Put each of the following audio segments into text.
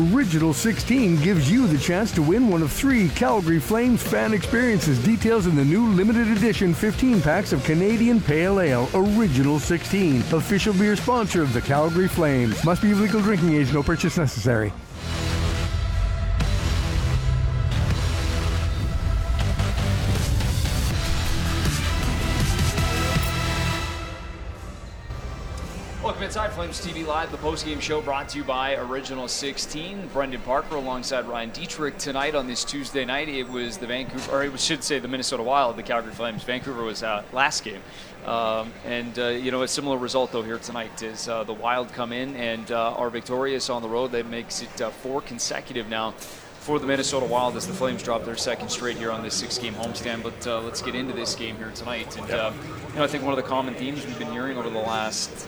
Original 16 gives you the chance to win one of three Calgary Flames fan experiences. Details in the new limited edition 15 packs of Canadian Pale Ale Original 16. Official beer sponsor of the Calgary Flames. Must be of legal drinking age, no purchase necessary. Flames TV Live, the postgame show brought to you by Original 16. Brendan Parker alongside Ryan Dittrick tonight on this Tuesday night. It was the Vancouver, or I should say the Minnesota Wild, the Calgary Flames. Vancouver was uh, last game. Um, and, uh, you know, a similar result, though, here tonight is uh, the Wild come in and uh, are victorious on the road. That makes it uh, four consecutive now for the Minnesota Wild as the Flames drop their second straight here on this six-game homestand. But uh, let's get into this game here tonight. And, uh, you know, I think one of the common themes we've been hearing over the last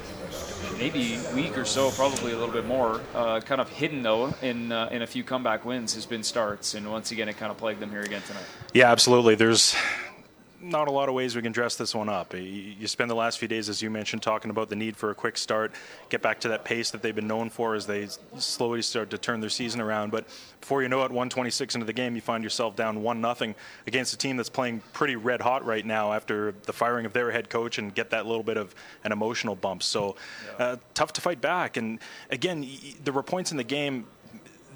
maybe week or so, probably a little bit more. Uh, kind of hidden though in uh, in a few comeback wins has been starts, and once again it kind of plagued them here again tonight. Yeah, absolutely. There's not a lot of ways we can dress this one up. You spend the last few days, as you mentioned, talking about the need for a quick start, get back to that pace that they've been known for as they slowly start to turn their season around. But before you know it, 126 into the game, you find yourself down one nothing against a team that's playing pretty red hot right now after the firing of their head coach and get that little bit of an emotional bump. So uh, tough to fight back. And again, there were points in the game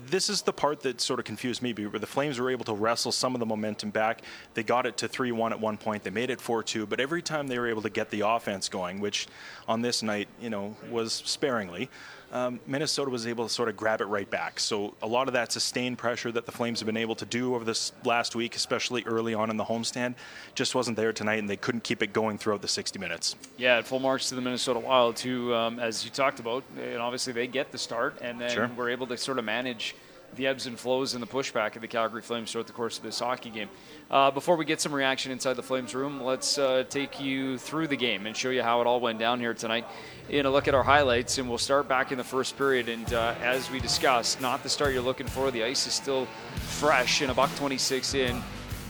this is the part that sort of confused me. Where the Flames were able to wrestle some of the momentum back. They got it to 3-1 at one point. They made it 4-2. But every time they were able to get the offense going, which on this night, you know, was sparingly, um, Minnesota was able to sort of grab it right back. So a lot of that sustained pressure that the Flames have been able to do over this last week, especially early on in the homestand, just wasn't there tonight, and they couldn't keep it going throughout the 60 minutes. Yeah, full marks to the Minnesota Wild, who, um, as you talked about, and obviously they get the start, and then Sure. we're able to sort of manage the ebbs and flows and the pushback of the Calgary Flames throughout the course of this hockey game. Uh, before we get some reaction inside the Flames room, let's uh, take you through the game and show you how it all went down here tonight. In a look at our highlights, and we'll start back in the first period. And uh, as we discussed, not the start you're looking for. The ice is still fresh, and a buck 26 in.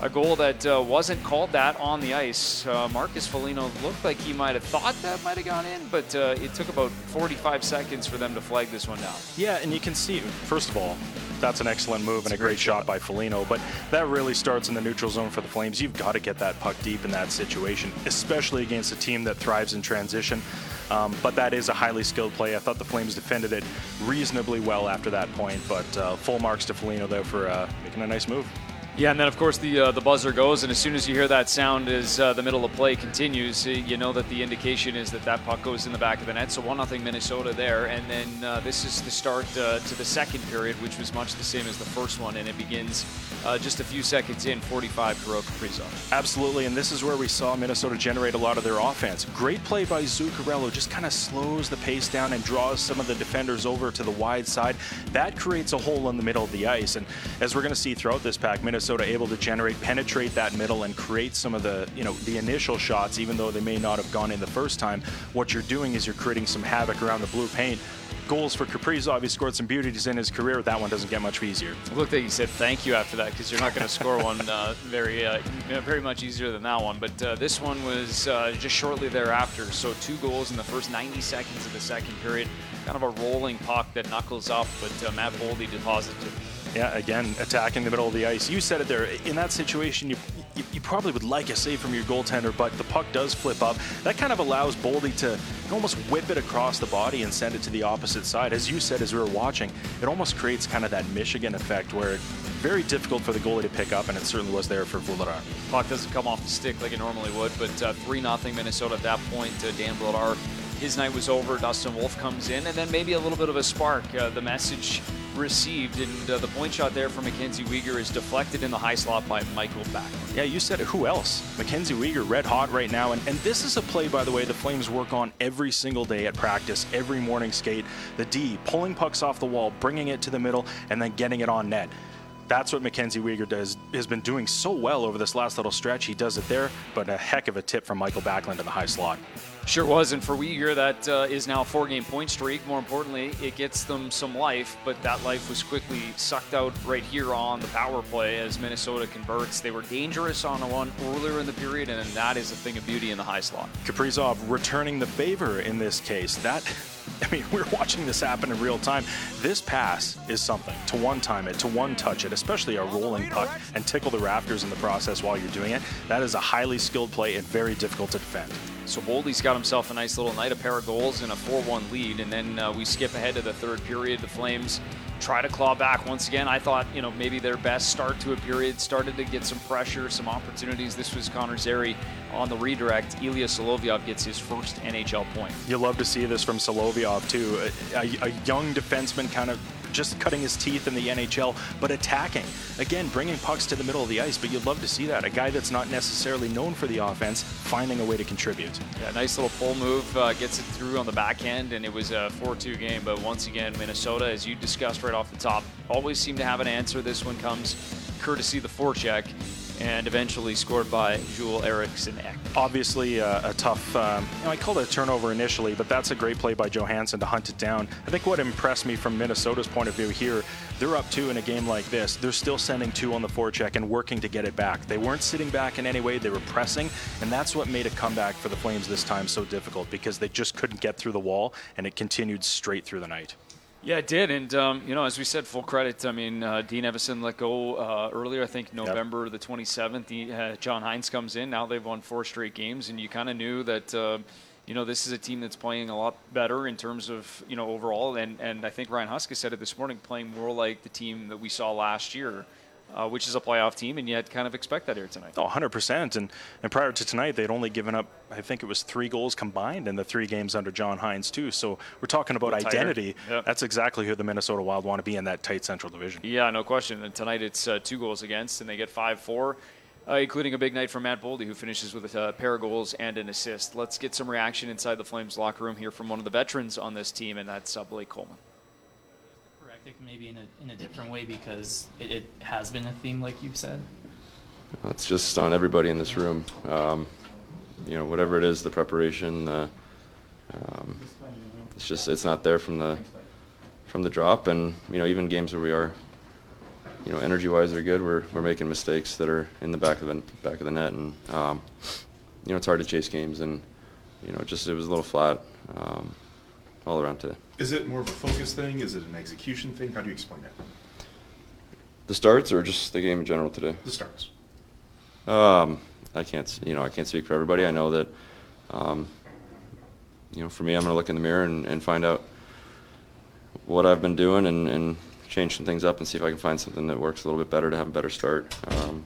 A goal that uh, wasn't called that on the ice. Uh, Marcus Foligno looked like he might have thought that might have gone in, but uh, it took about 45 seconds for them to flag this one down. Yeah, and you can see, first of all, that's an excellent move and a great shot by Foligno, but that really starts in the neutral zone for the Flames. You've got to get that puck deep in that situation, especially against a team that thrives in transition. Um, but that is a highly skilled play. I thought the Flames defended it reasonably well after that point, but uh, full marks to Foligno though, for uh, making a nice move. Yeah, and then of course the uh, the buzzer goes, and as soon as you hear that sound, as uh, the middle of play continues, uh, you know that the indication is that that puck goes in the back of the net. So one nothing Minnesota there, and then uh, this is the start uh, to the second period, which was much the same as the first one, and it begins uh, just a few seconds in, 45 Kirill Kaprizov. Absolutely, and this is where we saw Minnesota generate a lot of their offense. Great play by Zuccarello, just kind of slows the pace down and draws some of the defenders over to the wide side. That creates a hole in the middle of the ice, and as we're going to see throughout this pack, Minnesota able to generate, penetrate that middle, and create some of the, you know, the initial shots, even though they may not have gone in the first time. What you're doing is you're creating some havoc around the blue paint. Goals for Kaprizov. He scored some beauties in his career. But that one doesn't get much easier. Looked like you said thank you after that because you're not going to score one uh, very uh, very much easier than that one. But uh, this one was uh, just shortly thereafter. So two goals in the first 90 seconds of the second period. Kind of a rolling puck that knuckles up, but uh, Matt Boldy deposited. Yeah, again, attacking the middle of the ice. You said it there. In that situation, you, you, you probably would like a save from your goaltender, but the puck does flip up. That kind of allows Boldy to almost whip it across the body and send it to the opposite side. As you said, as we were watching, it almost creates kind of that Michigan effect where it's very difficult for the goalie to pick up, and it certainly was there for Vladar. Puck doesn't come off the stick like it normally would, but uh, 3 0 Minnesota at that point. Uh, Dan Vladar, his night was over. Dustin Wolf comes in, and then maybe a little bit of a spark. Uh, the message received, and uh, the point shot there from Mackenzie Weegar is deflected in the high slot by Mikael Backlund. Yeah, you said it. Who else? Mackenzie Weegar, red hot right now. And, and this is a play, by the way, the Flames work on every single day at practice, every morning skate. The D, pulling pucks off the wall, bringing it to the middle, and then getting it on net. That's what Mackenzie Weegar does, has been doing so well over this last little stretch. He does it there, but a heck of a tip from Mikael Backlund in the high slot. Sure was, and for Weegar, that uh, is now a four-game point streak. More importantly, it gets them some life, but that life was quickly sucked out right here on the power play as Minnesota converts. They were dangerous on a one earlier in the period, and that is a thing of beauty in the high slot. Kaprizov returning the favor in this case. That I mean, we're watching this happen in real time. This pass is something to one time it, to one touch it, especially a rolling puck and tickle the rafters in the process while you're doing it. That is a highly skilled play and very difficult to defend. So Boldy's got himself a nice little night, a pair of goals and a 4-1 lead, and then uh, we skip ahead to the third period. The Flames try to claw back once again. I thought, you know, maybe their best start to a period started to get some pressure, some opportunities. This was Connor Zary on the redirect. Ilya Solovyov gets his first NHL point. You love to see this from Solovyov too, a, a, a young defenseman kind of just cutting his teeth in the NHL, but attacking. Again, bringing pucks to the middle of the ice, but you'd love to see that. A guy that's not necessarily known for the offense finding a way to contribute. Yeah, nice little pull move, uh, gets it through on the backhand, and it was a 4 2 game. But once again, Minnesota, as you discussed right off the top, always seem to have an answer. This one comes courtesy the forecheck and eventually scored by Joel Eriksson Ek. Obviously, uh, a tough, um, you know, I called it a turnover initially, but that's a great play by Johansson to hunt it down. I think what impressed me from Minnesota's point of view here, they're up two in a game like this. They're still sending two on the forecheck and working to get it back. They weren't sitting back in any way, they were pressing, and that's what made a comeback for the Flames this time so difficult because they just couldn't get through the wall, and it continued straight through the night. Yeah, it did, and um, you know, as we said, full credit. I mean, uh, Dean Evason let go uh, earlier. I think November yep. the 27th. He, uh, John Hynes comes in. Now they've won four straight games, and you kind of knew that. Uh, you know, this is a team that's playing a lot better in terms of you know overall, and and I think Ryan Huska said it this morning, playing more like the team that we saw last year uh, which is a playoff team, and yet kind of expect that here tonight. Oh, 100%. And, and prior to tonight, they'd only given up, I think it was three goals combined in the three games under John Hynes, too. So we're talking about identity. Yep. That's exactly who the Minnesota Wild want to be in that tight Central Division. Yeah, no question. And tonight it's uh, two goals against, and they get 5 4. Uh, including a big night from Matt Boldy, who finishes with a pair of goals and an assist. Let's get some reaction inside the Flames locker room here from one of the veterans on this team, and that's uh, Blake Coleman maybe in a, in a different way because it, it has been a theme, like you've said? It's just on everybody in this room. Um, you know, whatever it is, the preparation, um, it's just it's not there from the from the drop, and you know, even games where we are, you know, energy-wise, they're good. We're we're making mistakes that are in the back of the back of the net, and um, you know, it's hard to chase games, and you know, just it was a little flat. Um, all around today. Is it more of a focus thing? Is it an execution thing? How do you explain that? The starts or just the game in general today? The starts. Um, I can't, you know, I can't speak for everybody. I know that, um, you know, for me, I'm going to look in the mirror and, and find out what I've been doing and, and change some things up and see if I can find something that works a little bit better to have a better start. Um,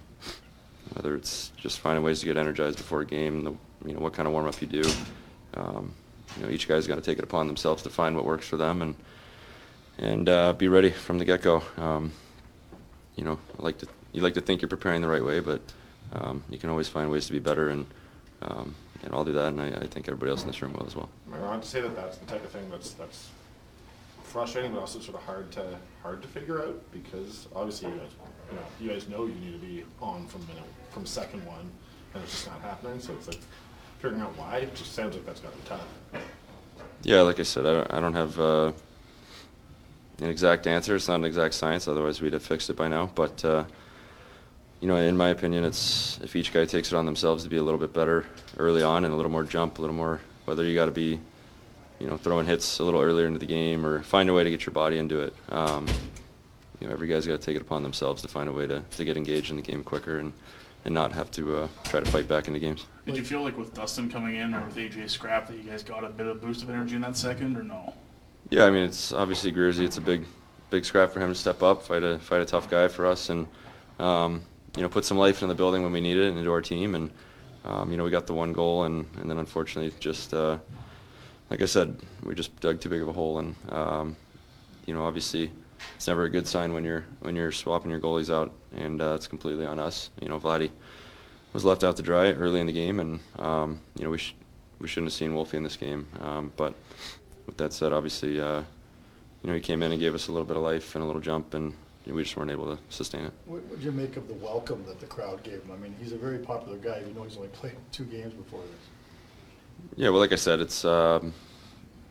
whether it's just finding ways to get energized before a game, the, you know, what kind of warm up you do. Um, you know, each guy's got to take it upon themselves to find what works for them and and uh, be ready from the get-go. Um, you know, I like to you like to think you're preparing the right way, but um, you can always find ways to be better, and um, and I'll do that, and I, I, think everybody else in this room will as well. I wrong to say that that's the type of thing that's that's frustrating, but also sort of hard to hard to figure out because obviously you guys, you know, you guys know you need to be on from minute from second one, and it's just not happening. So it's like figuring out why. It just sounds like that's got to be tough. Yeah, like I said, I don't, I don't have uh, an exact answer. It's not an exact science. Otherwise, we'd have fixed it by now. But uh, you know, in my opinion, it's if each guy takes it on themselves to be a little bit better early on and a little more jump, a little more. Whether you got to be, you know, throwing hits a little earlier into the game or find a way to get your body into it. Um, you know, every guy's got to take it upon themselves to find a way to, to get engaged in the game quicker and and not have to uh, try to fight back into games. Did you feel like with Dustin coming in or with AJ Scrapp that you guys got a bit of boost of energy in that second, or no? Yeah, I mean it's obviously Gruerzy. It's a big, big scrap for him to step up, fight a fight a tough guy for us, and um, you know put some life in the building when we need it and into our team. And um, you know we got the one goal, and and then unfortunately just uh, like I said, we just dug too big of a hole, and um, you know obviously it's never a good sign when you're when you're swapping your goalies out, and uh, it's completely on us. You know, Vladdy was left out to dry early in the game, and um, you know we sh- we shouldn't have seen Wolfie in this game. Um, but with that said, obviously, uh, you know he came in and gave us a little bit of life and a little jump, and you know, we just weren't able to sustain it. What did you make of the welcome that the crowd gave him? I mean, he's a very popular guy, You know, he's only played two games before this. Yeah, well, like I said, it's um,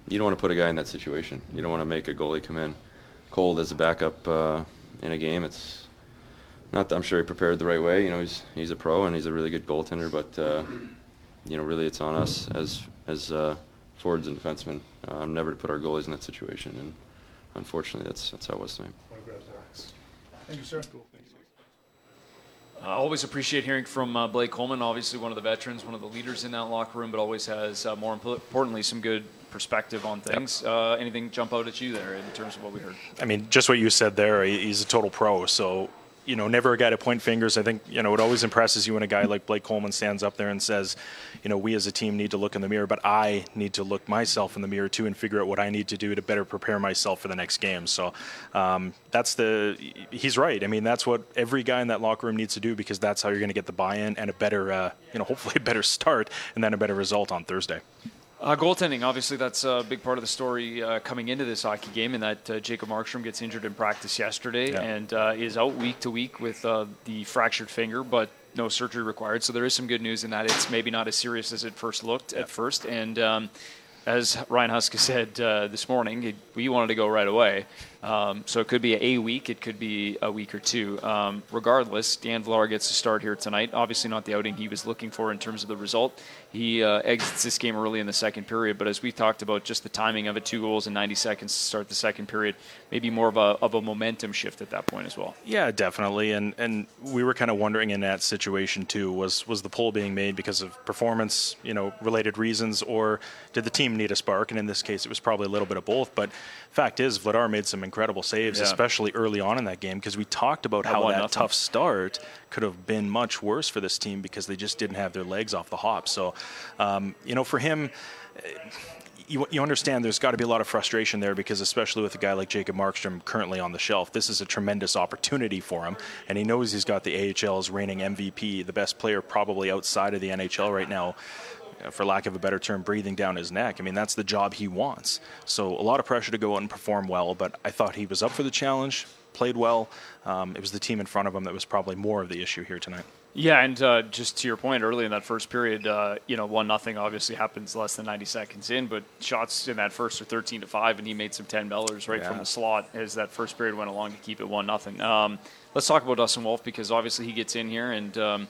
you don't want to put a guy in that situation. You don't want to make a goalie come in cold as a backup uh, in a game. It's not that I'm sure he prepared the right way. You know, he's he's a pro and he's a really good goaltender, but uh, you know, really it's on us as as uh, forwards and defensemen, um, never to put our goalies in that situation. And unfortunately, that's that's how it was tonight. Thank you, sir. I always appreciate hearing from uh, Blake Coleman, obviously one of the veterans, one of the leaders in that locker room, but always has, uh, more impo- importantly, some good perspective on things. Uh, anything jump out at you there in terms of what we heard? I mean, just what you said there, he's a total pro. So, you know, never a guy to point fingers. I think, you know, it always impresses you when a guy like Blake Coleman stands up there and says, you know, we as a team need to look in the mirror, but I need to look myself in the mirror too and figure out what I need to do to better prepare myself for the next game. So um, that's the, he's right. I mean, that's what every guy in that locker room needs to do because that's how you're going to get the buy in and a better, uh, you know, hopefully a better start and then a better result on Thursday. Uh, goaltending, obviously, that's a big part of the story uh, coming into this hockey game, and that uh, Jacob Markstrom gets injured in practice yesterday Yeah. and uh, is out week to week with uh, the fractured finger, but no surgery required. So there is some good news in that it's maybe not as serious as it first looked at first. And um, as Ryan Huska said uh, this morning, it, we wanted to go right away. Um, so it could be a week, it could be a week or two. Um, regardless, Dan Vladar gets to start here tonight. Obviously, not the outing he was looking for in terms of the result. He uh, exits this game early in the second period, but as we talked about, just the timing of it, two goals in 90 seconds to start the second period, maybe more of a, of a momentum shift at that point as well. Yeah, definitely. And and we were kind of wondering in that situation too was was the pull being made because of performance, you know, related reasons, or did the team need a spark? And in this case, it was probably a little bit of both. But fact is, Vladar made some incredible saves, Yeah. especially early on in that game, because we talked about That how that nothing. tough start could have been much worse for this team because they just didn't have their legs off the hop. So, um, you know, for him you, you understand there's got to be a lot of frustration there because especially with a guy like Jacob Markstrom currently on the shelf, this is a tremendous opportunity for him, and he knows he's got the AHL's reigning MVP, the best player probably outside of the NHL right now. Uh, For lack of a better term, breathing down his neck. I mean, that's the job he wants. So, a lot of pressure to go out and perform well, but I thought he was up for the challenge, played well. Um, it was the team in front of him that was probably more of the issue here tonight. Yeah, and uh, just to your point, early in that first period, uh, you know, one nothing obviously happens less than ninety seconds in, but shots in that first are thirteen to five, and he made some ten bellers right from the slot as that first period went along to keep it one nothing. Um, let's talk about Dustin Wolf because obviously he gets in here, and um,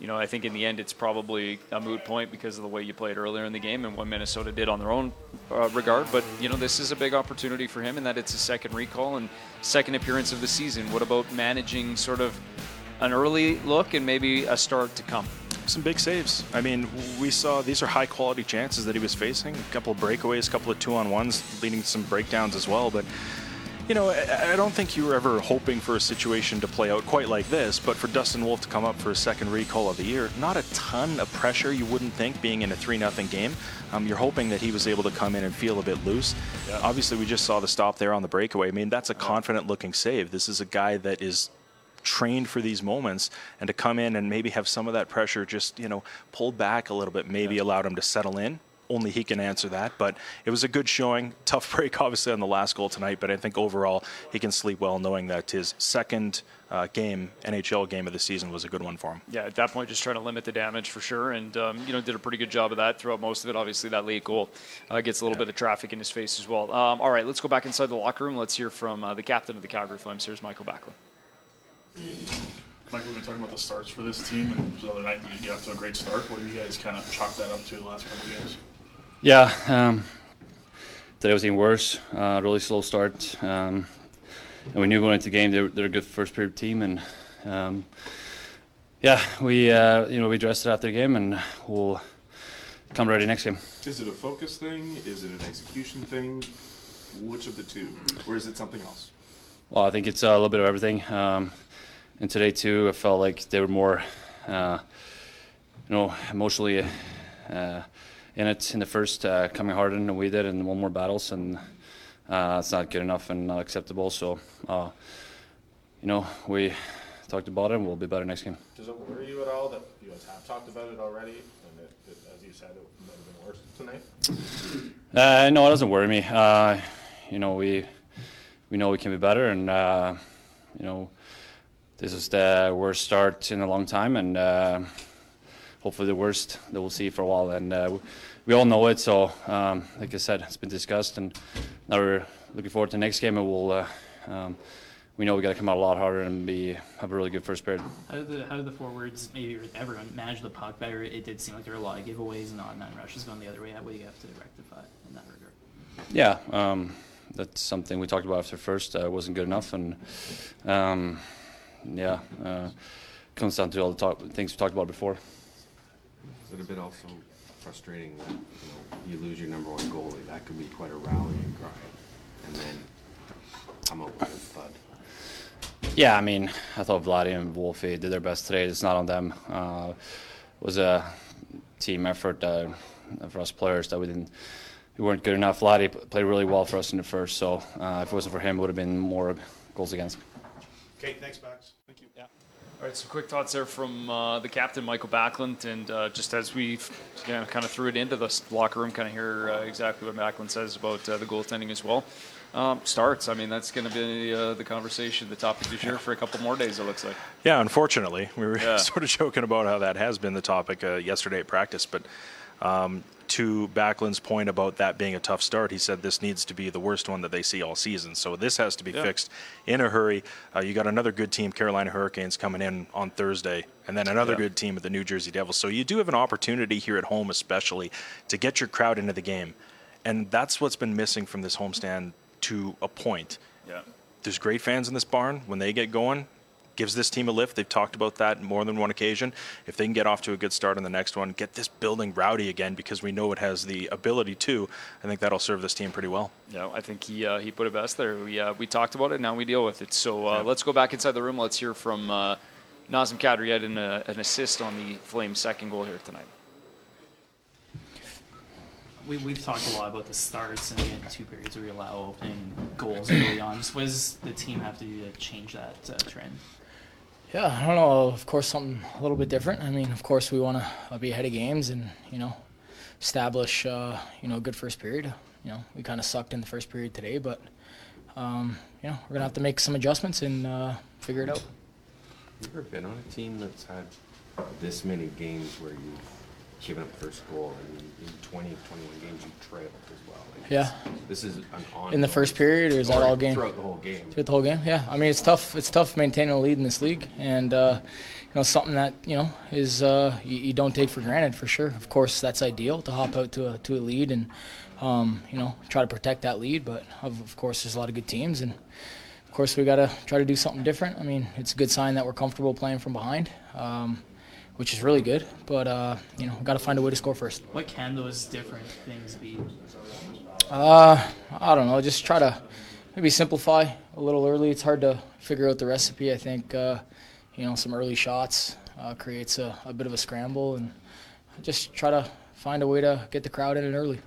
you know, I think in the end it's probably a moot point because of the way you played earlier in the game and what Minnesota did on their own uh, regard. But you know, this is a big opportunity for him in that it's his second recall and second appearance of the season. What about managing sort of an early look and maybe a start to come. some big saves. I mean, we saw these are high quality chances that he was facing. A couple of breakaways, a couple of two on ones, leading to some breakdowns as well. But you know, I, don't think you were ever hoping for a situation to play out quite like this. But for Dustin Wolf to come up for a second recall of the year, not a ton of pressure. You wouldn't think being in a three nothing game. Um, you're hoping that he was able to come in and feel a bit loose. Obviously, we just saw the stop there on the breakaway. I mean, that's a confident looking save. This is a guy that is trained for these moments and to come in and maybe have some of that pressure just you know pulled back a little bit maybe allowed him to settle in only he can answer that but it was a good showing tough break obviously on the last goal tonight but i think overall he can sleep well knowing that his second uh, game nhl game of the season was a good one for him Yeah, at that point, just trying to limit the damage for sure, and um, you know did a pretty good job of that throughout most of it. Obviously, that late goal uh, gets a little bit of traffic in his face as well. Um, all right, let's go back inside the locker room. Let's hear from uh, the captain of the Calgary Flames. Here's Mikael Backlund. Michael, we've been talking about the starts for this team, and the other night you got off to a great start. What do you guys kind of chalk that up to the last couple of games? Yeah, um, today was even worse. Uh, really slow start. Um, and we knew going into the game they're, they're a good first period team, and um, yeah, we uh, you know we addressed it after the game, and we'll come ready next game. Is it a focus thing? Is it an execution thing? Which of the two? Or is it something else? Well, I think it's uh, a little bit of everything. Um, and today too, I felt like they were more, uh, you know, emotionally uh, in it in the first, uh, coming harder than we did, and won more battles, and uh, it's not good enough and not acceptable. So, uh, you know, we talked about it, and we'll be better next game. Does it worry you at all that you guys have talked about it already, and it, it, as you said, it might have been worse tonight? Uh, no, it doesn't worry me. Uh, you know, we we know we can be better, and uh, you know, this is the worst start in a long time, and uh, hopefully the worst that we'll see for a while. And uh, we all know it, so um, like I said, it's been discussed, and now we're looking forward to the next game, and we'll uh, um, we know we got to come out a lot harder and be have a really good first period. How did the how did the forwards maybe everyone manage the puck better? It did seem like there were a lot of giveaways and odd man rushes going the other way. What do you have to rectify in that regard? Yeah, um, that's something we talked about after first. Uh, wasn't good enough, and um, yeah, uh, comes down to all the talk, things we talked about before. Is it a bit also frustrating that you, know, you lose your number one goalie? That could be quite a rallying cry, and then come out with a thud. Yeah, I mean, I thought Vladdy and Wolfie did their best today. It's not on them. Uh, it was a team effort uh, for us players that we didn't. We weren't good enough. Vladdy played really well for us in the first, so uh, if it wasn't for him, it would have been more goals against. Okay, thanks, Max. Thank you. Yeah. All right, some quick thoughts there from uh, the captain, Mikael Backlund. And uh, just as we you know, kind of threw it into the locker room, kind of hear uh, exactly what Backlund says about uh, the goaltending as well. Um, starts. I mean, that's going to be uh, the conversation, the topic du jour for a couple more days, it looks like. Yeah, unfortunately, we were Yeah. sort of joking about how that has been the topic uh, yesterday at practice. But um, to Backlund's point about that being a tough start, he said this needs to be the worst one that they see all season. So this has to be Yeah. fixed in a hurry. Uh, you got another good team, Carolina Hurricanes, coming in on Thursday, and then another Yeah. good team at the New Jersey Devils. So you do have an opportunity here at home, especially, to get your crowd into the game. And that's what's been missing from this homestand to a point Yeah. there's great fans in this barn. When they get going, gives this team a lift. They've talked about that more than one occasion. If they can get off to a good start on the next one, get this building rowdy again because we know it has the ability to. I think that'll serve this team pretty well. Yeah, I think he uh, he put it best there. We uh, we talked about it. Now we deal with it. So uh, let's go back inside the room. Let's hear from uh, Nazem Kadri had an, uh, an assist on the Flames' second goal here tonight. We, we've talked a lot about the starts and the two periods where we allow opening goals early on. Just what does the team have to do to change that uh, trend? Yeah, I don't know. Of course, something a little bit different. I mean, of course, we want to uh, be ahead of games and you know establish uh, you know a good first period. You know, we kind of sucked in the first period today, but um, you know we're gonna have to make some adjustments and uh, figure it out. You ever been on a team that's had this many games where you've given up first goal and in 20, 21 games you trailed as well? Like, Yeah. This is an on In the first period, or is that all game? Throughout the whole game. Throughout the whole game, yeah. I mean, it's tough. It's tough maintaining a lead in this league, and uh, you know something that you know is uh, you, you don't take for granted for sure. Of course, that's ideal to hop out to a to a lead and um, you know try to protect that lead. But of, of course, there's a lot of good teams, and of course we got to try to do something different. I mean, it's a good sign that we're comfortable playing from behind. Um, which is really good, but uh, you know, got to find a way to score first. What can those different things be? Uh, I don't know. Just try to maybe simplify a little early. It's hard to figure out the recipe. I think uh, you know some early shots uh, creates a, a bit of a scramble, and just try to find a way to get the crowd in it early.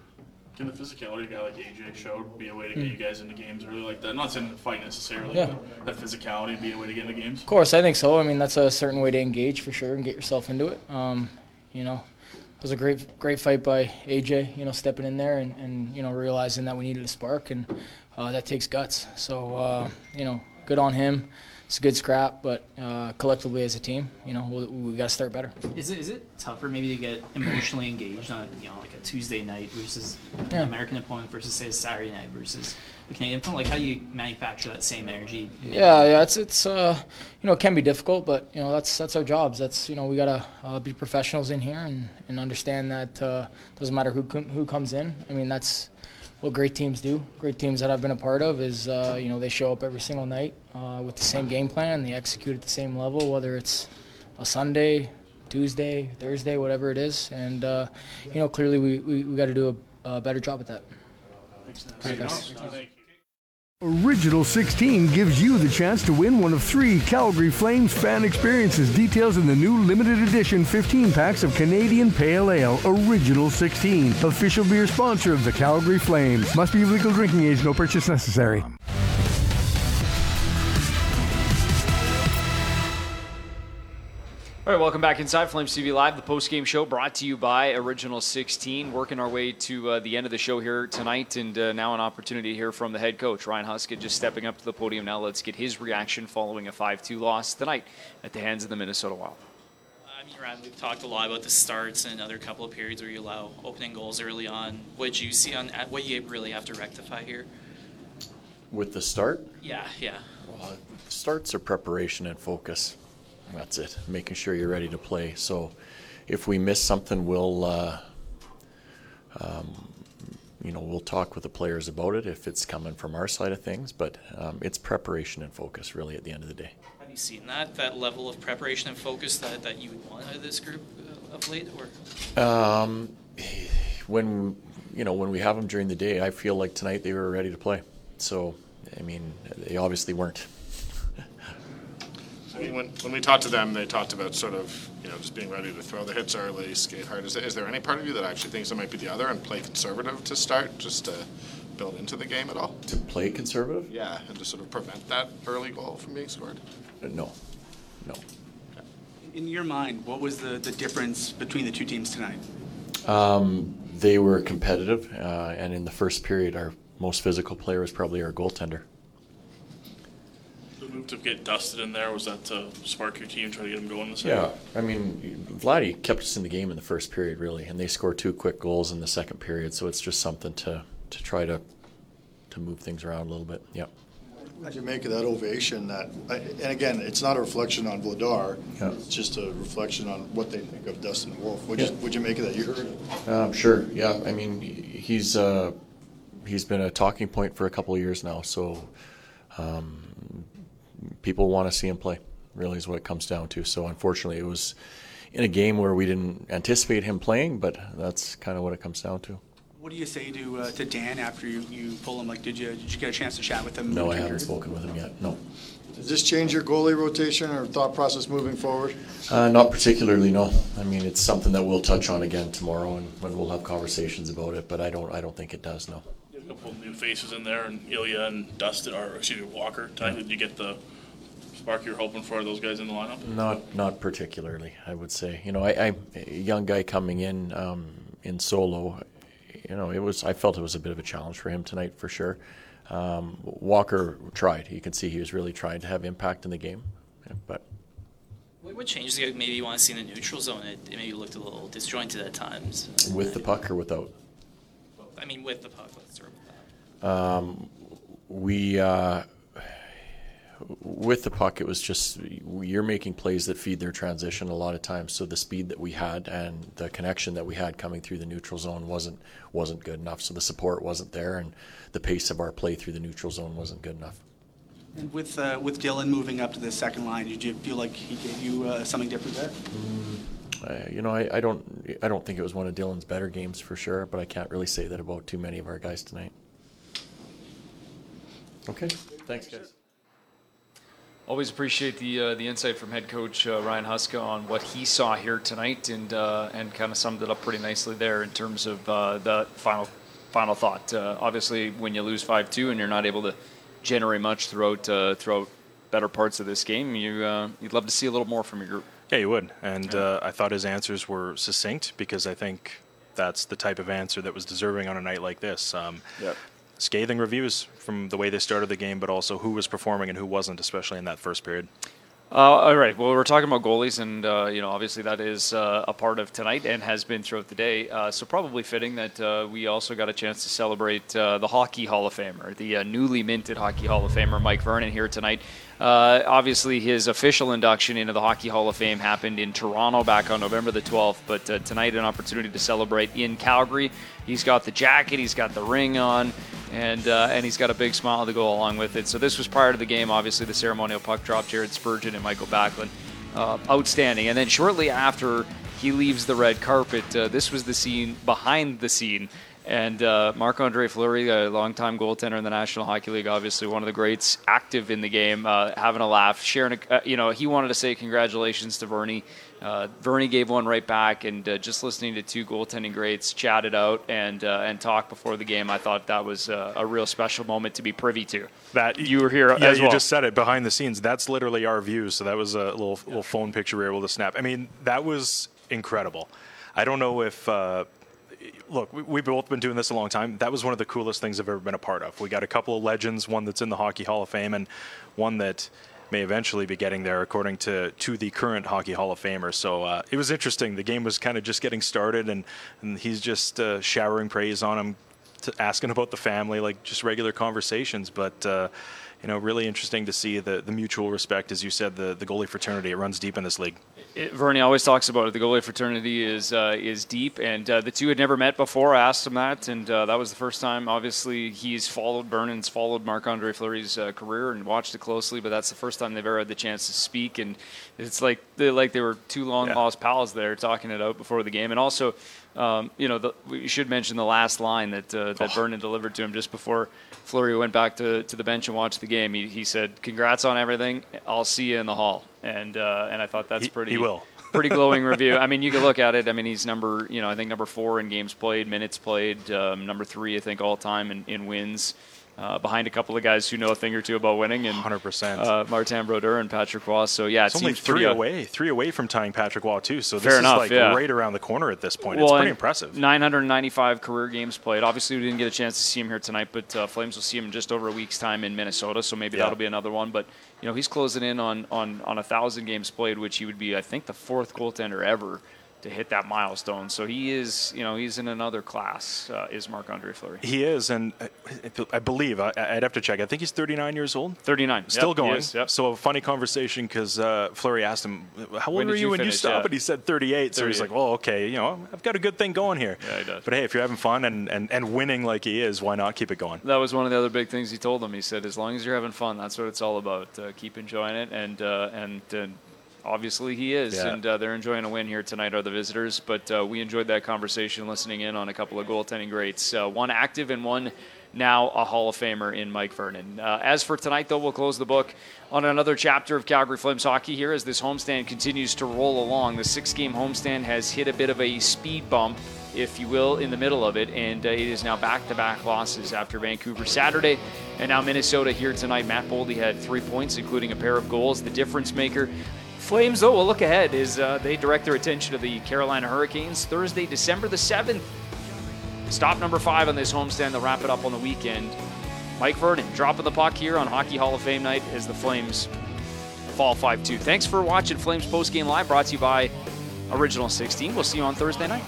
Can the physicality a guy like AJ showed be a way to get you guys into games early like that? Not saying to fight necessarily, Hmm. Yeah. but that physicality be a way to get into games. Of course, I think so. I mean, that's a certain way to engage for sure and get yourself into it. Um, you know, it was a great, great fight by AJ. You know, stepping in there and, and you know realizing that we needed a spark, and uh, that takes guts. So uh, you know, good on him. It's a good scrap, but uh, collectively as a team, you know, we, we got to start better. Is it is it tougher maybe to get emotionally engaged on you know like a Tuesday night versus Yeah. an American opponent versus say a Saturday night versus a Canadian opponent? Like how do you manufacture that same energy? Yeah, yeah, it's it's uh, you know, it can be difficult, but you know, that's that's our jobs. That's you know, we gotta uh, be professionals in here and, and understand that uh, doesn't matter who com- who comes in. I mean, that's what great teams do. Great teams that I've been a part of is uh, you know they show up every single night uh, with the same game plan. They execute at the same level, whether it's a Sunday, Tuesday, Thursday, whatever it is. And uh, you know, clearly we we, we got to do a, a better job at that. Thank you. Thanks. Original 16 gives you the chance to win one of three Calgary Flames fan experiences. Details in the new limited edition 15 packs of Canadian Pale Ale Original 16. Official beer sponsor of the Calgary Flames. Must be of legal drinking age, no purchase necessary. All right, welcome back inside Flames TV Live, the post-game show brought to you by Original 16. Working our way to uh, the end of the show here tonight, and uh, now an opportunity to hear from the head coach Ryan Huska, just stepping up to the podium now. Let's get his reaction following a 5-2 loss tonight at the hands of the Minnesota Wild. I mean, Ryan, we've talked a lot about the starts and other couple of periods where you allow opening goals early on. What did you see on what you really have to rectify here? With the start, Yeah, yeah. Well, starts are preparation and focus. That's it. Making sure you're ready to play. So, if we miss something, we'll, uh, um, you know, we'll talk with the players about it if it's coming from our side of things. But um, it's preparation and focus, really, at the end of the day. Have you seen that that level of preparation and focus that, that you would want out of this group uh, of late, or? Um, when you know when we have them during the day, I feel like tonight they were ready to play. So, I mean, they obviously weren't. I mean, when, when we talked to them, they talked about sort of, you know, just being ready to throw the hits early, skate hard. Is there, is there any part of you that actually thinks it might be the other and play conservative to start, just to build into the game at all? To play conservative? Yeah, and to sort of prevent that early goal from being scored? Uh, No, no. In your mind, what was the, the difference between the two teams tonight? Um, they were competitive, uh, and in the first period, our most physical player was probably our goaltender. The to get Dustin in there was that to spark your team, try to get them going in the Yeah. I mean, Vladdy kept us in the game in the first period, really, and they scored two quick goals in the second period. So it's just something to to try to to move things around a little bit. Yep. What did you make of that ovation? That, and again, it's not a reflection on Vladar. Yeah. It's just a reflection on what they think of Dustin Wolf. What'd you, Yeah. what'd you make of that? You heard it. Um, sure. Yeah. I mean, he's uh, he's been a talking point for a couple of years now. So um, people want to see him play. Really, is what it comes down to. So unfortunately, it was in a game where we didn't anticipate him playing, but that's kind of what it comes down to. What do you say to uh, to Dan after you, you pull him? Like, did you did you get a chance to chat with him? No, I haven't periods? spoken with him yet. No. Does this change your goalie rotation or thought process moving forward? Uh, not particularly, no. I mean, it's something that we'll touch on again tomorrow, and when we'll have conversations about it. But I don't, I don't think it does, no. You had a couple of new faces in there, and Ilya and Dustin, or excuse me, Walker. Tonight, did you get the spark you're hoping for those guys in the lineup? Not, not particularly. I would say, you know, I, I a young guy coming in um, in solo. You know, it was. I felt it was a bit of a challenge for him tonight, for sure. Um, Walker tried. You can see he was really trying to have impact in the game, but What, what changes that maybe you want to see in the neutral zone? It, it maybe looked a little disjointed at times. with the puck or without. I mean, with the puck, let's start with that. Um, we uh, with the puck, it was just you're making plays that feed their transition a lot of times. So the speed that we had and the connection that we had coming through the neutral zone wasn't wasn't good enough. So the support wasn't there, and the pace of our play through the neutral zone wasn't good enough. And with uh, with Dylan moving up to the second line, did you feel like he gave you uh, something different there? Uh, you know, I, I don't I don't think it was one of Dylan's better games for sure, but I can't really say that about too many of our guys tonight. Okay, thanks, guys. Always appreciate the uh, the insight from head coach uh, Ryan Huska on what he saw here tonight, and uh, and kind of summed it up pretty nicely there in terms of uh, the final final thought. Uh, obviously, when you lose five two and you're not able to generate much throughout uh, throughout better parts of this game, you uh, you'd love to see a little more from your group. Yeah, you would. And uh, I thought his answers were succinct because I think that's the type of answer that was deserving on a night like this. Um, Yep. Scathing reviews from the way they started the game, but also who was performing and who wasn't, especially in that first period. Uh, all right. Well, we're talking about goalies, and uh, you know, obviously that is uh, a part of tonight and has been throughout the day. Uh, so probably fitting that uh, we also got a chance to celebrate uh, the Hockey Hall of Famer, the newly minted Hockey Hall of Famer, Mike Vernon, here tonight. Uh, obviously, his official induction into the Hockey Hall of Fame happened in Toronto back on November the 12th, but uh, tonight an opportunity to celebrate in Calgary. He's got the jacket, he's got the ring on, and uh, and he's got a big smile to go along with it. So this was prior to the game. Obviously, the ceremonial puck drop. Jared Spurgeon and Mikael Backlund, uh, outstanding. And then shortly after he leaves the red carpet, uh, this was the scene behind the scene. And uh, Marc Andre Fleury, a longtime goaltender in the National Hockey League, obviously one of the greats, active in the game, uh, having a laugh, sharing. A, uh, you know, he wanted to say congratulations to Vernie. Uh, Vernie gave one right back, and uh, just listening to two goaltending greats chat it out and uh, and talk before the game, I thought that was uh, a real special moment to be privy to. That you were here Yeah, as you well. just said it behind the scenes. That's literally our view. So that was a little little phone picture we were able to snap. I mean, that was incredible. I don't know if. Look, we- we've both been doing this a long time. That was one of the coolest things I've ever been a part of. We got a couple of legends, one that's in the Hockey Hall of Fame, and one that may eventually be getting there, according to to the current Hockey Hall of Famer. So uh, it was interesting. The game was kind of just getting started, and, and he's just uh, showering praise on him, asking about the family, like just regular conversations. But uh, you know, really interesting to see the, the mutual respect, as you said, the, the goalie fraternity. It runs deep in this league. It, Vernie always talks about it. The goalie fraternity is uh, is deep, and uh, the two had never met before. I asked him that, and uh, that was the first time. Obviously, he's followed Vernon's followed Marc Andre Fleury's uh, career and watched it closely, but that's the first time they've ever had the chance to speak. And it's like they like they were two long lost pals there talking it out before the game, and also. Um, you know, the, we should mention the last line that uh, that Oh. Vernon delivered to him just before Fleury went back to, to the bench and watched the game. He, he said, "Congrats on everything. I'll see you in the hall." And uh, and I thought that's He- pretty. he will. pretty glowing review. I mean, you can look at it. I mean, he's number, you know, I think number four in games played, minutes played, um, number three, I think, all time in, in wins. Uh, behind a couple of guys who know a thing or two about winning, and 100%. Uh, Martin Brodeur and Patrick Roy. So yeah, It's it only three uh, away, three away from tying Patrick Roy too. So this Fair is enough, like yeah. right around the corner at this point. it's pretty impressive. 995 career games played. Obviously, we didn't get a chance to see him here tonight, but uh, Flames will see him in just over a week's time in Minnesota. So maybe Yeah. that'll be another one. But you know, he's closing in on on on a thousand games played, which he would be, I think, the fourth goaltender ever to hit that milestone. So he is, you know, he's in another class. Uh, is Marc Andre Fleury? He is, and I- I believe I, I'd have to check. I think he's 39 years old. 39, still Yep, going. is, yep. So a funny conversation because uh, Fleury asked him, "How old When were you you when you finish? stopped?" Yeah. And he said 38. So he's like, "Well, okay, you know, I've got a good thing going here." Yeah, he does. But hey, if you're having fun and, and, and winning like he is, why not keep it going? That was one of the other big things he told them. He said, "As long as you're having fun, that's what it's all about. Uh, keep enjoying it." And uh, and uh, obviously he is, Yeah. and uh, they're enjoying a win here tonight. Are the visitors? But uh, we enjoyed that conversation, listening in on a couple of goaltending greats, uh, one active and one now a Hall of Famer in Mike Vernon. Uh, as for tonight, though, we'll close the book on another chapter of Calgary Flames hockey here as this homestand continues to roll along. The six-game homestand has hit a bit of a speed bump if you will, in the middle of it. And uh, it is now back to back losses after Vancouver Saturday and now Minnesota here tonight. Matt Boldy had three points, including a pair of goals, the difference maker. Flames, though, will look ahead as uh, they direct their attention to the Carolina Hurricanes Thursday, December the 7th. Stop number five on this homestand. They'll wrap it up on the weekend. Mike Vernon dropping the puck here on Hockey Hall of Fame night as the Flames fall 5 2. Thanks for watching Flames Postgame Live, brought to you by Original 16. We'll see you on Thursday night.